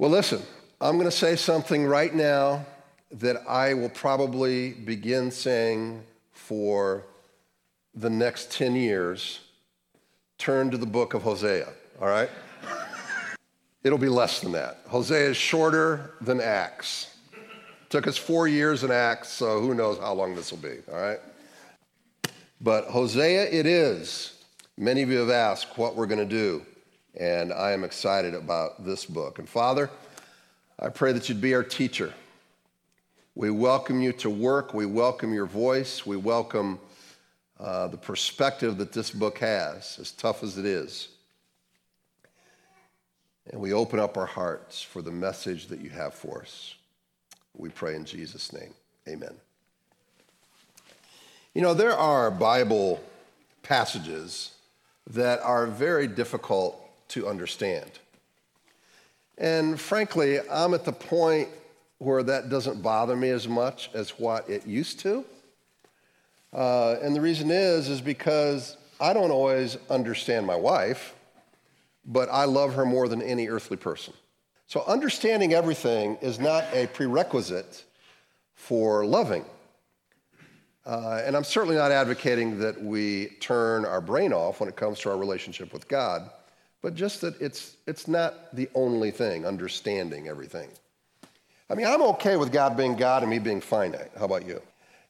Well, listen, I'm going to say something right now that I will probably begin saying for the next 10 years. Turn to the book of Hosea, all right? It'll be less than that. Hosea is shorter than Acts. Took us four years in Acts, so who knows how long this will be, all right? But Hosea it is. Many of you have asked what we're going to do, and I am excited about this book. And Father, I pray that you'd be our teacher. We welcome you to work. We welcome your voice. We welcome uh, the perspective that this book has, as tough as it is. And we open up our hearts for the message that you have for us. We pray in Jesus' name. Amen. You know, there are Bible passages that are very difficult to understand. And frankly, I'm at the point where that doesn't bother me as much as what it used to. Uh, and the reason is, is because I don't always understand my wife, but I love her more than any earthly person. So understanding everything is not a prerequisite for loving. Uh, and I'm certainly not advocating that we turn our brain off when it comes to our relationship with God but just that it's, it's not the only thing, understanding everything. I mean, I'm okay with God being God and me being finite. How about you?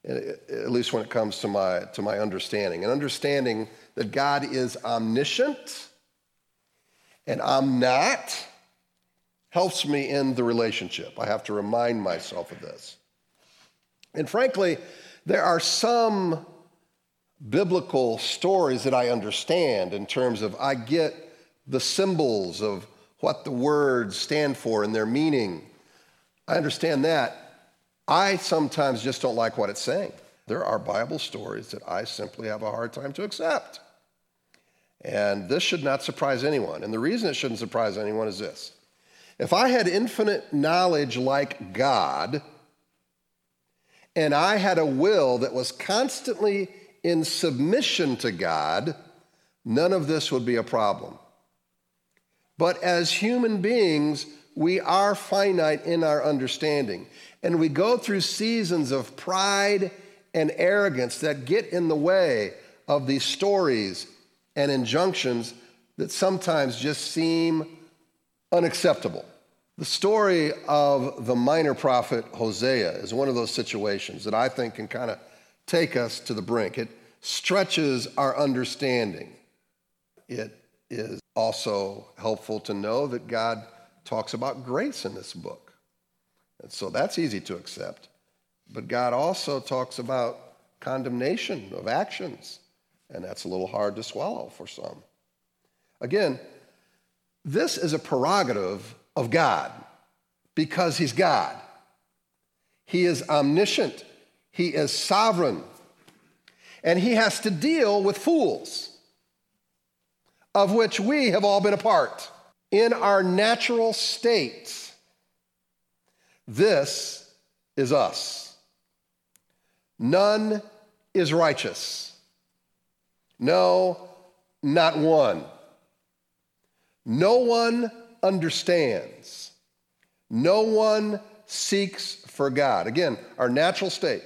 At least when it comes to my, to my understanding. And understanding that God is omniscient and I'm not helps me in the relationship. I have to remind myself of this. And frankly, there are some biblical stories that I understand in terms of I get the symbols of what the words stand for and their meaning. I understand that. I sometimes just don't like what it's saying. There are Bible stories that I simply have a hard time to accept. And this should not surprise anyone. And the reason it shouldn't surprise anyone is this if I had infinite knowledge like God, and I had a will that was constantly in submission to God, none of this would be a problem. But as human beings, we are finite in our understanding. And we go through seasons of pride and arrogance that get in the way of these stories and injunctions that sometimes just seem unacceptable. The story of the minor prophet Hosea is one of those situations that I think can kind of take us to the brink. It stretches our understanding. It is also helpful to know that God talks about grace in this book. And so that's easy to accept. But God also talks about condemnation of actions, and that's a little hard to swallow for some. Again, this is a prerogative of God because He's God. He is omniscient, He is sovereign, and He has to deal with fools of which we have all been a part. In our natural state, this is us. None is righteous. No, not one. No one understands. No one seeks for God. Again, our natural state.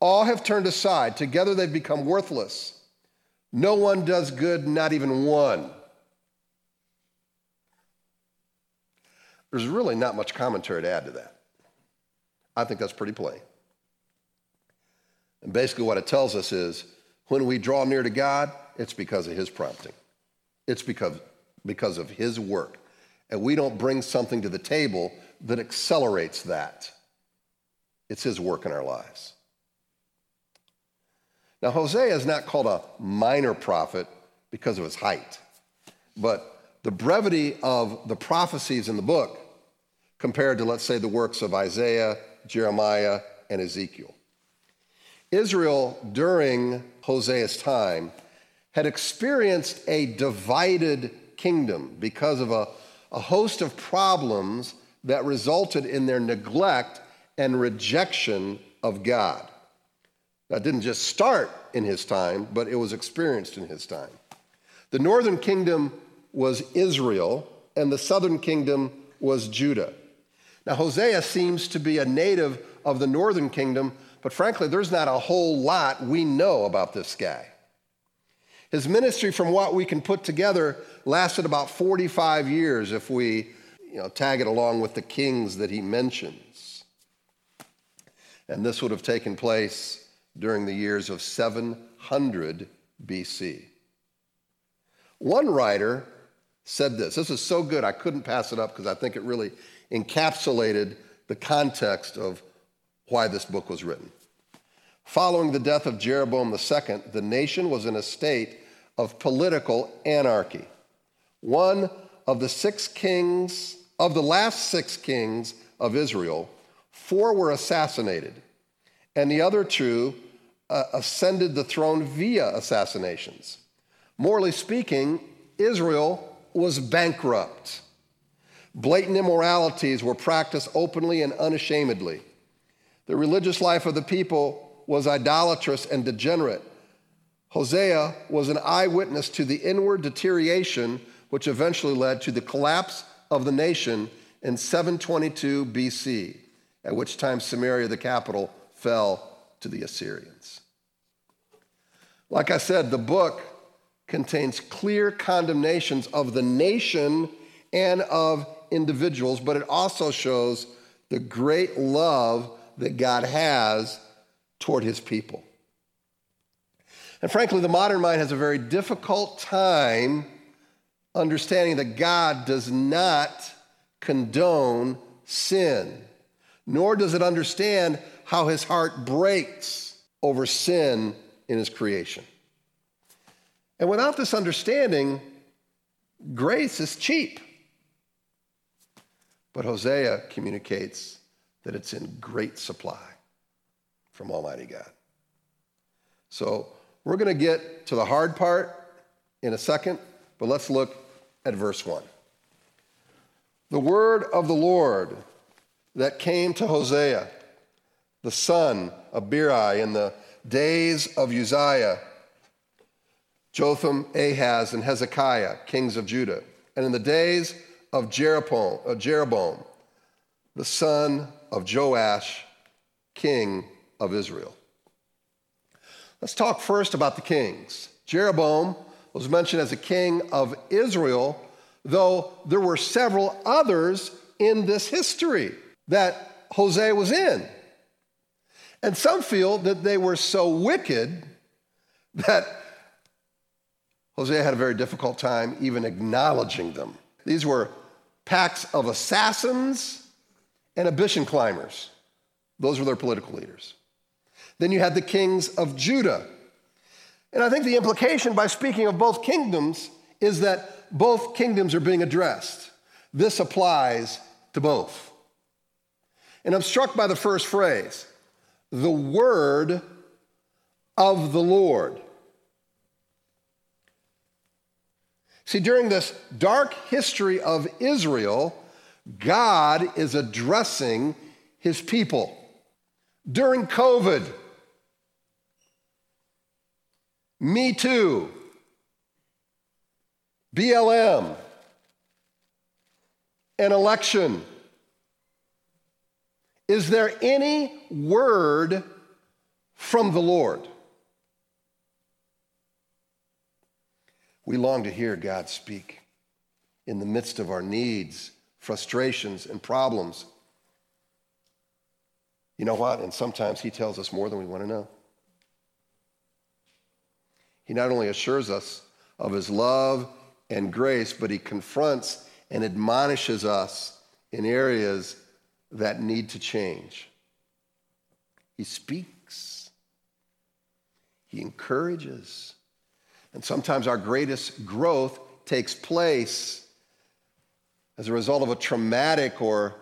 All have turned aside. Together they've become worthless. No one does good, not even one. There's really not much commentary to add to that. I think that's pretty plain. And basically, what it tells us is when we draw near to God, it's because of His prompting, it's because, because of His work. And we don't bring something to the table that accelerates that. It's His work in our lives. Now, Hosea is not called a minor prophet because of his height, but the brevity of the prophecies in the book compared to, let's say, the works of Isaiah, Jeremiah, and Ezekiel. Israel, during Hosea's time, had experienced a divided kingdom because of a, a host of problems that resulted in their neglect and rejection of God. That didn't just start in his time, but it was experienced in his time. The northern kingdom was Israel, and the southern kingdom was Judah. Now, Hosea seems to be a native of the northern kingdom, but frankly, there's not a whole lot we know about this guy. His ministry, from what we can put together, lasted about 45 years if we you know, tag it along with the kings that he mentions. And this would have taken place during the years of 700 BC. One writer said this. This is so good, I couldn't pass it up because I think it really encapsulated the context of why this book was written. Following the death of Jeroboam II, the nation was in a state of political anarchy. One of the six kings, of the last six kings of Israel, four were assassinated, and the other two uh, ascended the throne via assassinations. Morally speaking, Israel was bankrupt. Blatant immoralities were practiced openly and unashamedly. The religious life of the people was idolatrous and degenerate. Hosea was an eyewitness to the inward deterioration which eventually led to the collapse of the nation in 722 BC, at which time Samaria, the capital, fell to the Assyrians. Like I said, the book contains clear condemnations of the nation and of individuals, but it also shows the great love that God has toward his people. And frankly, the modern mind has a very difficult time understanding that God does not condone sin, nor does it understand how his heart breaks over sin in his creation. And without this understanding, grace is cheap. But Hosea communicates that it's in great supply from Almighty God. So we're going to get to the hard part in a second, but let's look at verse 1. The word of the Lord that came to Hosea, the son of Beeri, in the days of Uzziah, Jotham, Ahaz, and Hezekiah, kings of Judah, and in the days of Jeroboam, the son of Joash, king of Israel. Let's talk first about the kings. Jeroboam was mentioned as a king of Israel, though there were several others in this history that Hosea was in. And some feel that they were so wicked that Hosea had a very difficult time even acknowledging them. These were packs of assassins and ambition climbers. Those were their political leaders. Then you had the kings of Judah. And I think the implication by speaking of both kingdoms is that both kingdoms are being addressed. This applies to both. And I'm struck by the first phrase the word of the Lord. See, during this dark history of Israel, God is addressing his people. During COVID, Me Too, BLM, an election. Is there any word from the Lord? We long to hear God speak in the midst of our needs, frustrations, and problems. You know what? And sometimes He tells us more than we want to know. He not only assures us of His love and grace, but He confronts and admonishes us in areas that need to change. He speaks, He encourages, and sometimes our greatest growth takes place as a result of a traumatic or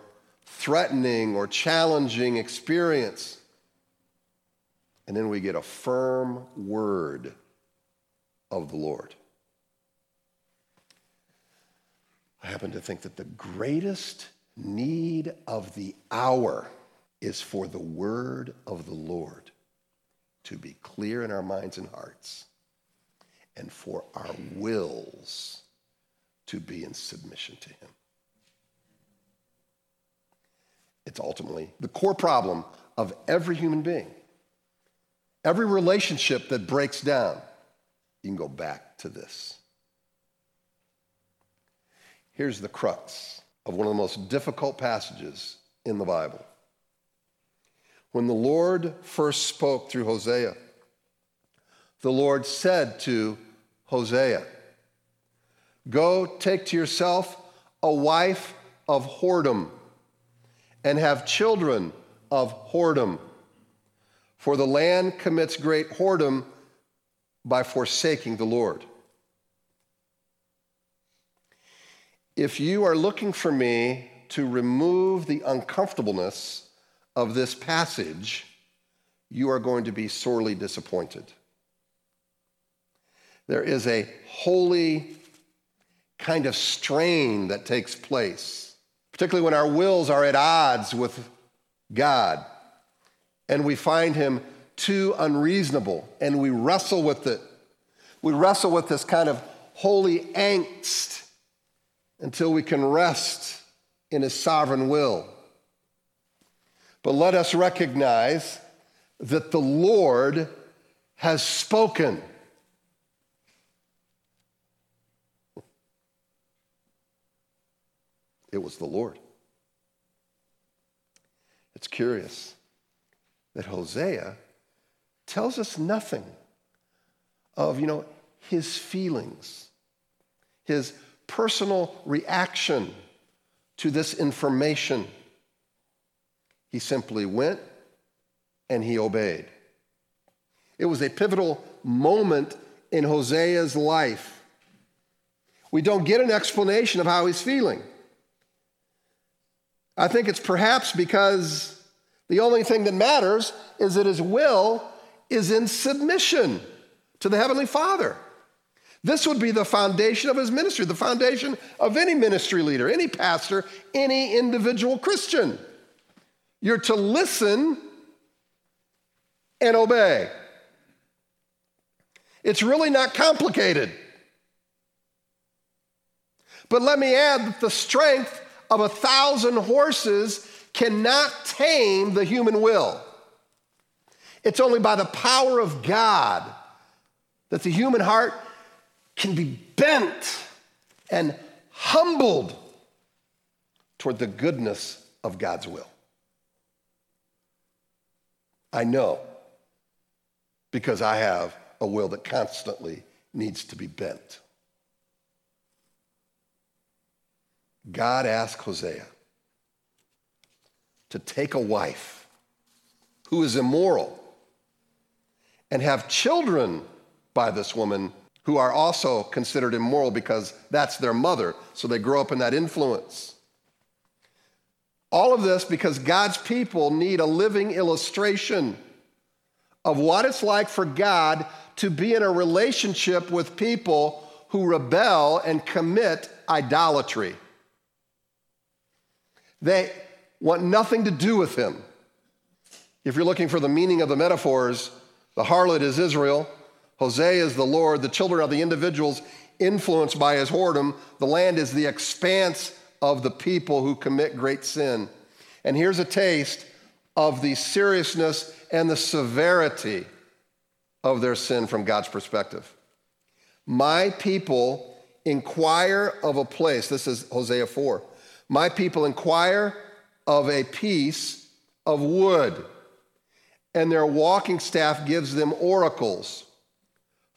threatening or challenging experience. And then we get a firm word of the Lord. I happen to think that the greatest need of the hour is for the word of the Lord to be clear in our minds and hearts and for our wills to be in submission to Him. it's ultimately the core problem of every human being. Every relationship that breaks down, you can go back to this. Here's the crux of one of the most difficult passages in the Bible. When the Lord first spoke through Hosea, the Lord said to Hosea, Go take to yourself a wife of whoredom and have children of whoredom. For the land commits great whoredom by forsaking the Lord. If you are looking for me to remove the uncomfortableness of this passage, you are going to be sorely disappointed. There is a holy kind of strain that takes place, particularly when our wills are at odds with God and we find Him too unreasonable and we wrestle with it. We wrestle with this kind of holy angst until we can rest in His sovereign will. But let us recognize that the Lord has spoken. It was the Lord. It's curious that Hosea tells us nothing of, you know, his feelings, his personal reaction to this information. He simply went and he obeyed. It was a pivotal moment in Hosea's life. We don't get an explanation of how he's feeling. I think it's perhaps because the only thing that matters is that his will is in submission to the Heavenly Father. This would be the foundation of his ministry, the foundation of any ministry leader, any pastor, any individual Christian. You're to listen and obey. It's really not complicated. But let me add that the strength of a thousand horses cannot tame the human will. It's only by the power of God that the human heart can be bent and humbled toward the goodness of God's will. I know because I have a will that constantly needs to be bent. God asked Hosea to take a wife who is immoral and have children by this woman who are also considered immoral because that's their mother. So they grow up in that influence. All of this because God's people need a living illustration of what it's like for God to be in a relationship with people who rebel and commit idolatry. They want nothing to do with him. If you're looking for the meaning of the metaphors, the harlot is Israel, Hosea is the Lord, the children are the individuals influenced by his whoredom, the land is the expanse of the people who commit great sin. And here's a taste of the seriousness and the severity of their sin from God's perspective. My people inquire of a place, this is Hosea 4. My people inquire of a piece of wood, and their walking staff gives them oracles.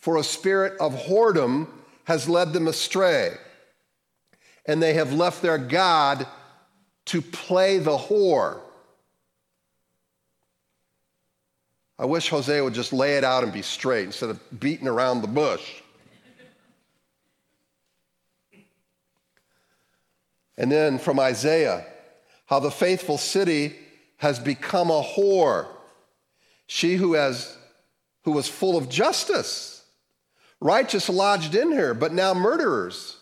For a spirit of whoredom has led them astray, and they have left their God to play the whore. I wish Hosea would just lay it out and be straight instead of beating around the bush. And then from Isaiah, how the faithful city has become a whore. She who, has, who was full of justice, righteous lodged in her, but now murderers.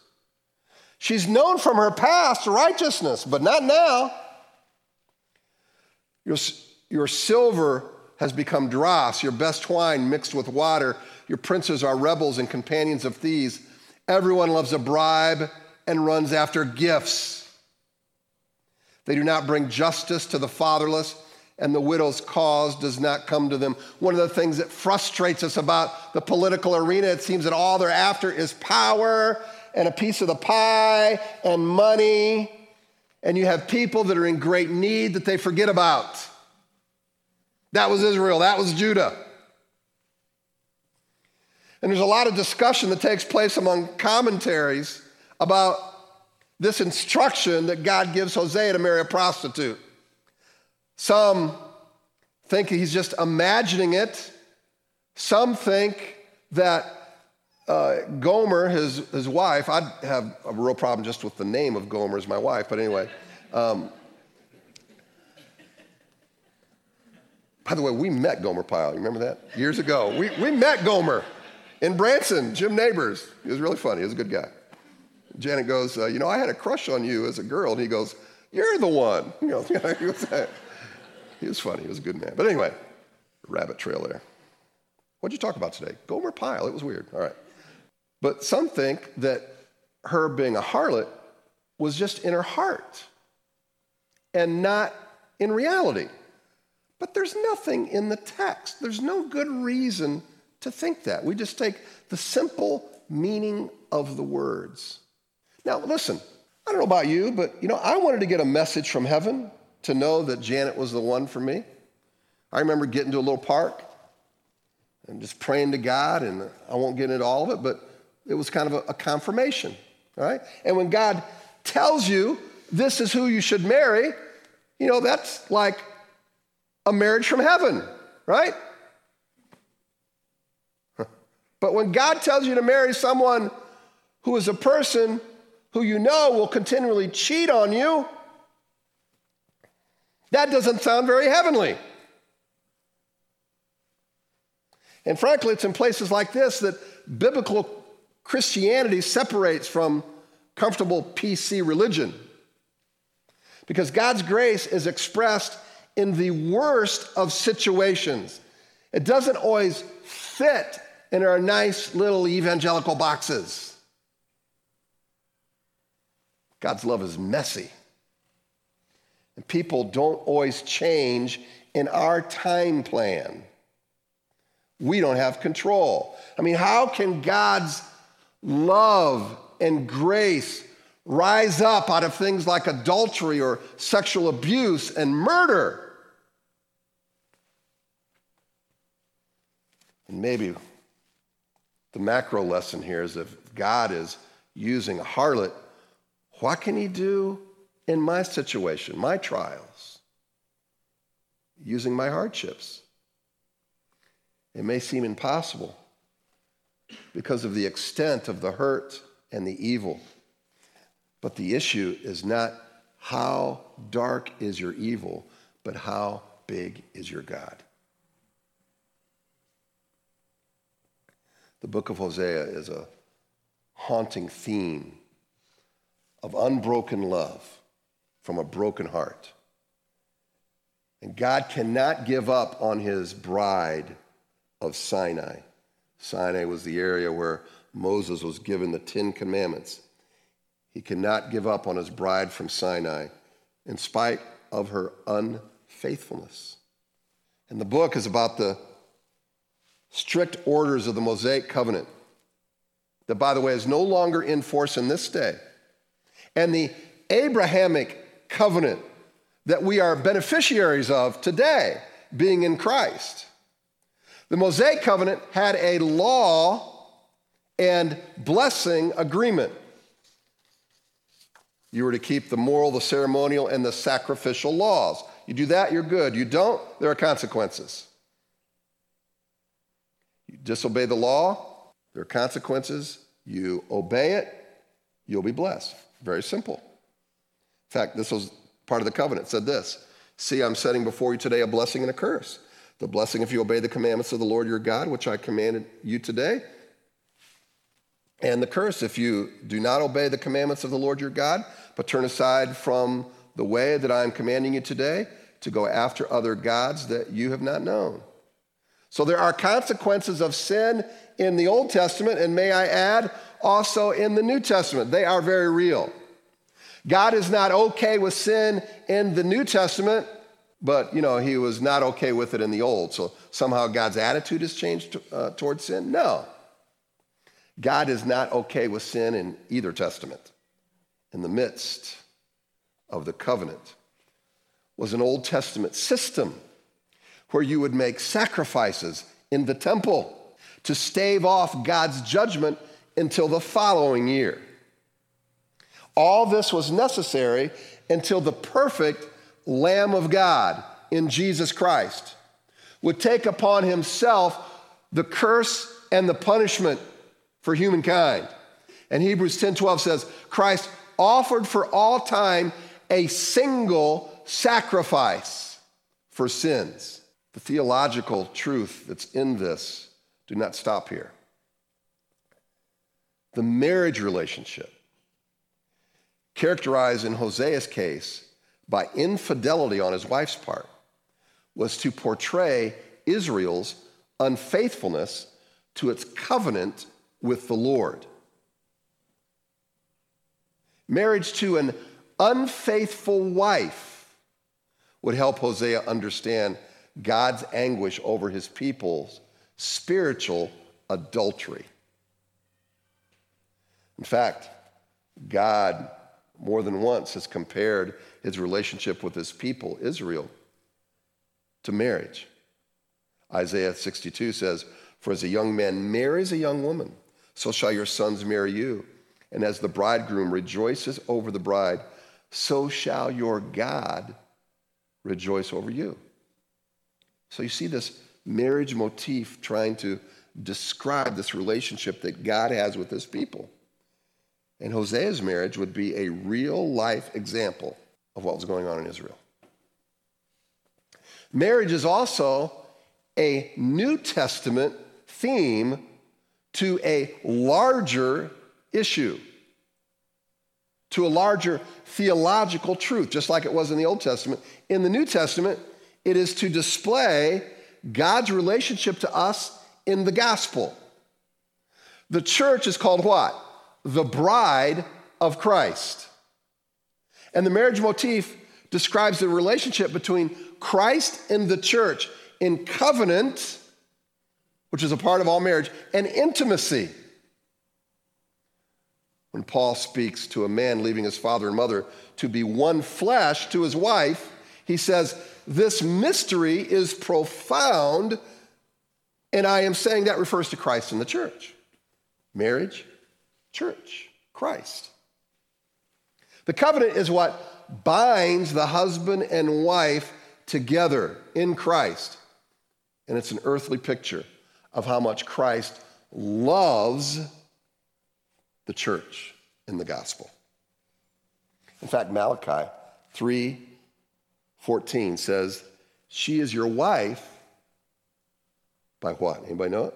She's known from her past righteousness, but not now. Your, your silver has become dross, your best wine mixed with water. Your princes are rebels and companions of thieves. Everyone loves a bribe and runs after gifts. They do not bring justice to the fatherless, and the widow's cause does not come to them. One of the things that frustrates us about the political arena, it seems that all they're after is power and a piece of the pie and money. And you have people that are in great need that they forget about. That was Israel, that was Judah. And there's a lot of discussion that takes place among commentaries about this instruction that God gives Hosea to marry a prostitute. Some think he's just imagining it. Some think that uh, Gomer, his, his wife, I'd have a real problem just with the name of Gomer as my wife, but anyway. Um, by the way, we met Gomer Pyle. You remember that? Years ago. We, we met Gomer in Branson, Jim Nabors. He was really funny. He was a good guy. Janet goes, uh, You know, I had a crush on you as a girl. And he goes, You're the one. You know, he, was, funny. He was a good man. But anyway, rabbit trail there. What'd you talk about today? Gomer Pyle. It was weird. All right. But some think that her being a harlot was just in her heart and not in reality. But there's nothing in the text. There's no good reason to think that. We just take the simple meaning of the words. Now, listen, I don't know about you, but you know, I wanted to get a message from heaven to know that Janet was the one for me. I remember getting to a little park and just praying to God, and I won't get into all of it, but it was kind of a, a confirmation, right? And when God tells you this is who you should marry, you know, that's like a marriage from heaven, right? But when God tells you to marry someone who is a person who you know will continually cheat on you, that doesn't sound very heavenly. And frankly, it's in places like this that biblical Christianity separates from comfortable PC religion. Because God's grace is expressed in the worst of situations. It doesn't always fit in our nice little evangelical boxes. God's love is messy. And people don't always change in our time plan. We don't have control. I mean, how can God's love and grace rise up out of things like adultery or sexual abuse and murder? And maybe the macro lesson here is if God is using a harlot what can he do in my situation, my trials, using my hardships? It may seem impossible because of the extent of the hurt and the evil. But the issue is not how dark is your evil, but how big is your God. The book of Hosea is a haunting theme of unbroken love from a broken heart. And God cannot give up on his bride of Sinai. Sinai was the area where Moses was given the Ten Commandments. He cannot give up on his bride from Sinai in spite of her unfaithfulness. And the book is about the strict orders of the Mosaic covenant, that, by the way, is no longer in force in this day and the Abrahamic covenant that we are beneficiaries of today, being in Christ. The Mosaic covenant had a law and blessing agreement. You were to keep the moral, the ceremonial, and the sacrificial laws. You do that, you're good. You don't, there are consequences. You disobey the law, there are consequences. You obey it, you'll be blessed. Very simple. Fact, this was part of the covenant. Said this See, I'm setting before you today a blessing and a curse. The blessing if you obey the commandments of the Lord your God, which I commanded you today. And the curse if you do not obey the commandments of the Lord your God, but turn aside from the way that I am commanding you today to go after other gods that you have not known. So there are consequences of sin in the Old Testament, and may I add, also in the New Testament. They are very real. God is not okay with sin in the New Testament, but you know, he was not okay with it in the Old. So somehow God's attitude has changed uh, towards sin? No. God is not okay with sin in either testament. In the midst of the covenant was an Old Testament system where you would make sacrifices in the temple to stave off God's judgment until the following year. All this was necessary until the perfect Lamb of God in Jesus Christ would take upon himself the curse and the punishment for humankind. And Hebrews 10:12 says, Christ offered for all time a single sacrifice for sins. The theological truth that's in this do not stop here. The marriage relationship characterized in Hosea's case by infidelity on his wife's part, was to portray Israel's unfaithfulness to its covenant with the Lord. Marriage to an unfaithful wife would help Hosea understand God's anguish over his people's spiritual adultery. In fact, God more than once has compared his relationship with his people, Israel, to marriage. Isaiah 62 says, For as a young man marries a young woman, so shall your sons marry you. And as the bridegroom rejoices over the bride, so shall your God rejoice over you. So you see this marriage motif trying to describe this relationship that God has with his people. And Hosea's marriage would be a real life example of what was going on in Israel. Marriage is also a New Testament theme to a larger issue, to a larger theological truth, just like it was in the Old Testament. In the New Testament, it is to display God's relationship to us in the gospel. The church is called what? The bride of Christ. And the marriage motif describes the relationship between Christ and the church in covenant, which is a part of all marriage, and intimacy. When Paul speaks to a man leaving his father and mother to be one flesh to his wife, he says, This mystery is profound, and I am saying that refers to Christ and the church. Marriage, church, Christ. The covenant is what binds the husband and wife together in Christ. And it's an earthly picture of how much Christ loves the church in the gospel. In fact, Malachi 3 14 says, She is your wife by what? Anybody know it?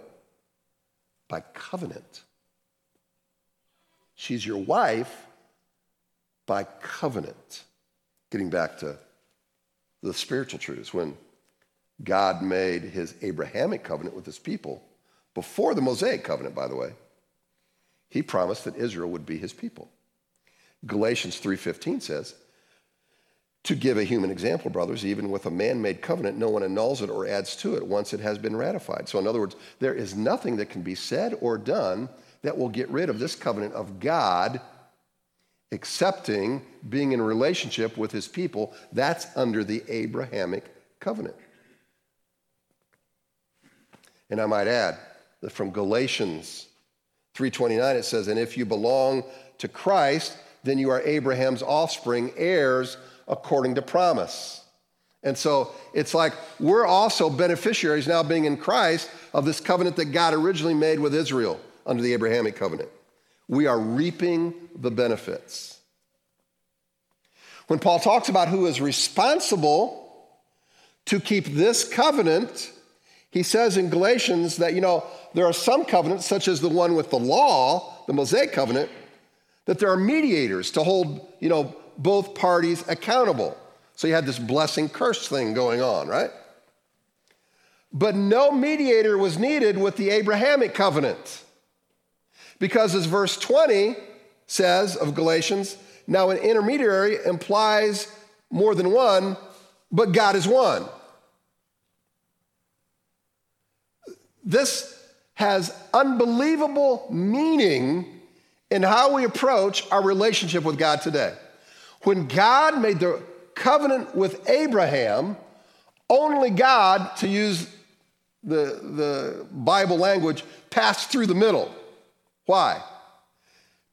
By covenant. She's your wife by covenant. Getting back to the spiritual truths, when God made his Abrahamic covenant with his people, before the Mosaic covenant, by the way, he promised that Israel would be his people. Galatians 3:15 says, to give a human example, brothers, even with a man made covenant, no one annuls it or adds to it once it has been ratified. So, in other words, there is nothing that can be said or done that will get rid of this covenant of God accepting being in relationship with his people. That's under the Abrahamic covenant. And I might add that from Galatians 3:29 it says, "And if you belong to Christ, then you are Abraham's offspring, heirs according to promise." And so it's like we're also beneficiaries now being in Christ of this covenant that God originally made with Israel under the Abrahamic covenant. We are reaping the benefits. When Paul talks about who is responsible to keep this covenant, he says in Galatians that, you know, there are some covenants, such as the one with the law, the Mosaic covenant, that there are mediators to hold, you know, both parties accountable. So you had this blessing curse thing going on, right? But no mediator was needed with the Abrahamic covenant. Because as verse 20 says of Galatians, Now, an intermediary implies more than one, but God is one. This has unbelievable meaning in how we approach our relationship with God today. When God made the covenant with Abraham, only God, to use the, the Bible language, passed through the middle. Why?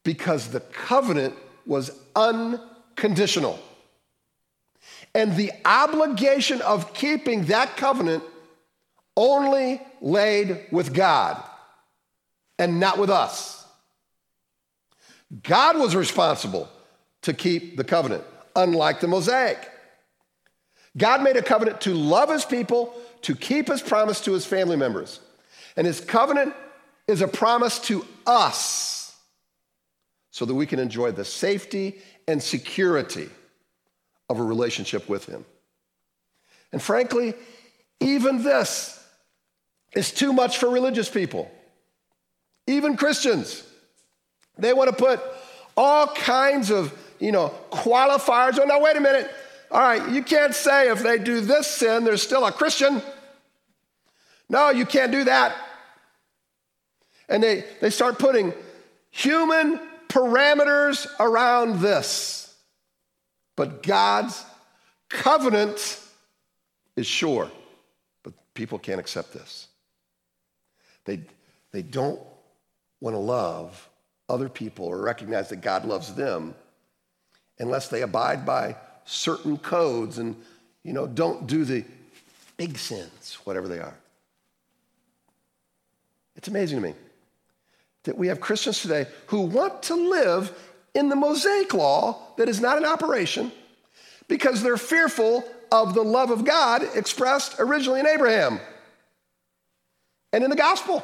Because the covenant was unconditional. And the obligation of keeping that covenant only laid with God and not with us. God was responsible to keep the covenant, unlike the Mosaic. God made a covenant to love his people, to keep his promise to his family members. And his covenant is a promise to us so that we can enjoy the safety and security of a relationship with him. And frankly, even this is too much for religious people, even Christians. They want to put all kinds of, you know, qualifiers. Oh, now, wait a minute. All right, you can't say if they do this sin, they're still a Christian. No, you can't do that. And they, they start putting human parameters around this. But God's covenant is sure. But people can't accept this. They, they don't want to love other people or recognize that God loves them unless they abide by certain codes and you know don't do the big sins whatever they are it's amazing to me that we have christians today who want to live in the mosaic law that is not in operation because they're fearful of the love of god expressed originally in abraham and in the gospel.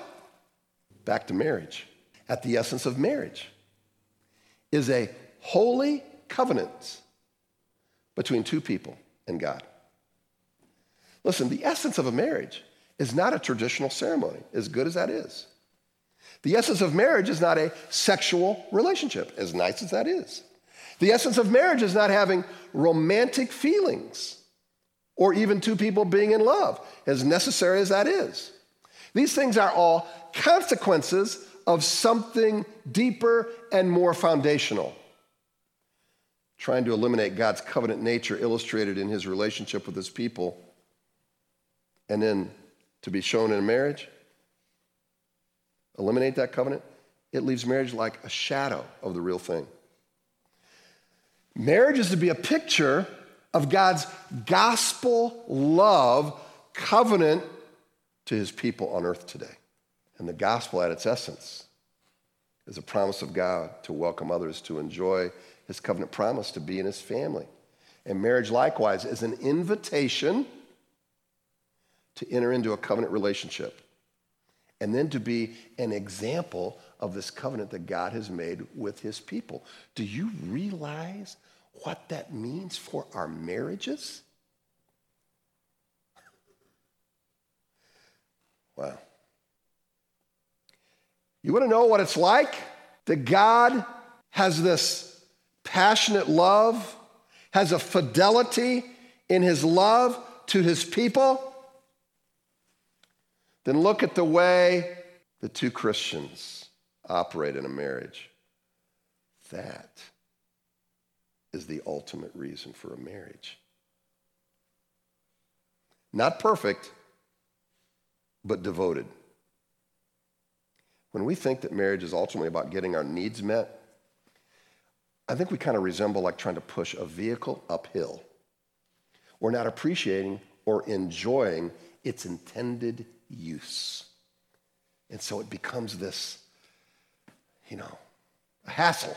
Back to marriage. At the essence of marriage is a holy covenant between two people and God. Listen, the essence of a marriage is not a traditional ceremony, as good as that is. The essence of marriage is not a sexual relationship, as nice as that is. The essence of marriage is not having romantic feelings or even two people being in love, as necessary as that is. These things are all consequences of something deeper and more foundational. Trying to eliminate God's covenant nature illustrated in his relationship with his people, and then to be shown in marriage, eliminate that covenant, it leaves marriage like a shadow of the real thing. Marriage is to be a picture of God's gospel love covenant to his people on earth today. And the gospel, at its essence, is a promise of God to welcome others to enjoy his covenant promise to be in his family. And marriage, likewise, is an invitation to enter into a covenant relationship and then to be an example of this covenant that God has made with his people. Do you realize what that means for our marriages? Wow. You want to know what it's like? That God has this passionate love, has a fidelity in his love to his people? Then look at the way the two Christians operate in a marriage. That is the ultimate reason for a marriage. Not perfect, but devoted. When we think that marriage is ultimately about getting our needs met, I think we kind of resemble like trying to push a vehicle uphill. We're not appreciating or enjoying its intended use. And so it becomes this, you know, a hassle.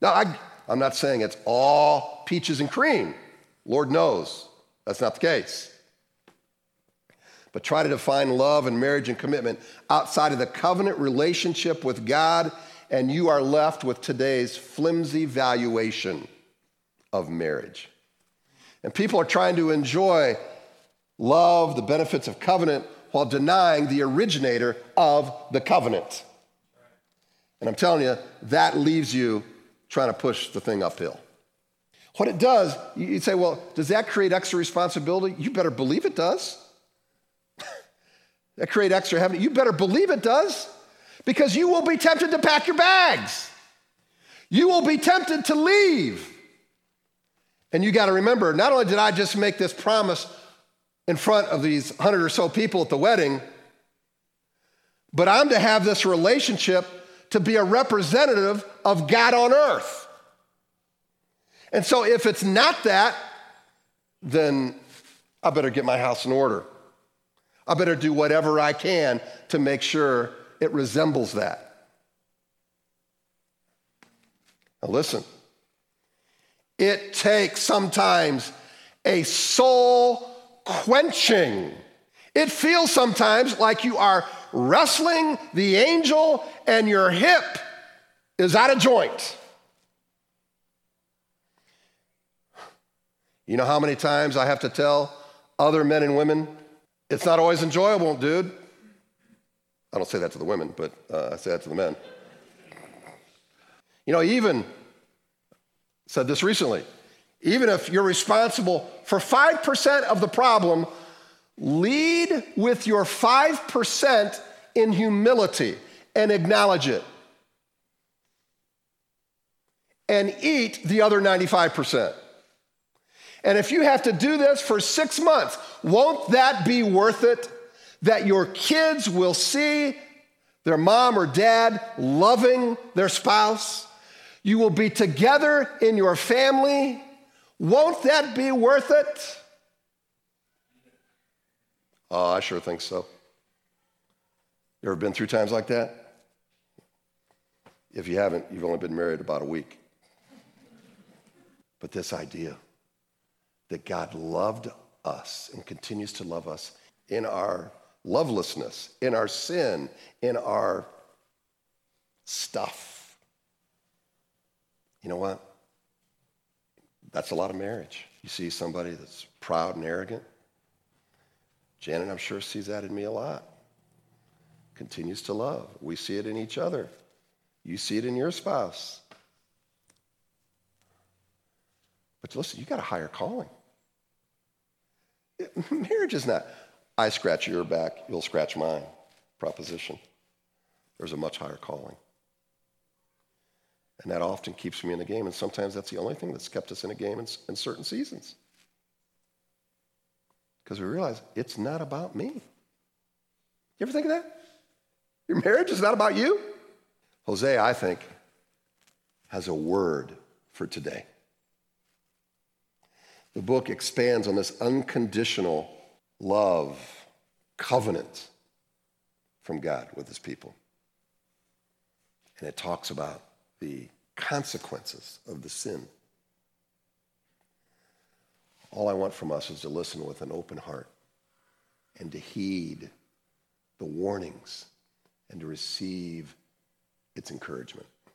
Now, I, I'm not saying it's all peaches and cream. Lord knows that's not the case but try to define love and marriage and commitment outside of the covenant relationship with God, and you are left with today's flimsy valuation of marriage. And people are trying to enjoy love, the benefits of covenant, while denying the originator of the covenant. And I'm telling you, that leaves you trying to push the thing uphill. What it does, you say, well, does that create extra responsibility? You better believe it does. that create extra heaven. You better believe it does because you will be tempted to pack your bags. You will be tempted to leave. And you got to remember, not only did I just make this promise in front of these hundred or so people at the wedding, but I'm to have this relationship to be a representative of God on earth. And so if it's not that, then I better get my house in order. I better do whatever I can to make sure it resembles that. Now, listen, it takes sometimes a soul quenching. It feels sometimes like you are wrestling the angel and your hip is out of joint. You know how many times I have to tell other men and women, it's not always enjoyable, dude. I don't say that to the women, but uh, I say that to the men. You know, even said this recently. Even if you're responsible for 5% of the problem, lead with your 5% in humility and acknowledge it. And eat the other 95%. And if you have to do this for six months, won't that be worth it? That your kids will see their mom or dad loving their spouse? You will be together in your family. Won't that be worth it? Oh, I sure think so. You ever been through times like that? If you haven't, you've only been married about a week. But this idea that God loved us and continues to love us in our lovelessness, in our sin, in our stuff. You know what? That's a lot of marriage. You see somebody that's proud and arrogant. Janet, I'm sure, sees that in me a lot. Continues to love. We see it in each other. You see it in your spouse. But listen, you got a higher calling. Marriage is not, I scratch your back, you'll scratch mine proposition. There's a much higher calling. And that often keeps me in the game. And sometimes that's the only thing that's kept us in a game in, in certain seasons. Because we realize it's not about me. You ever think of that? Your marriage is not about you? Hosea, I think, has a word for today. The book expands on this unconditional love, covenant from God with his people. And it talks about the consequences of the sin. All I want from us is to listen with an open heart and to heed the warnings and to receive its encouragement.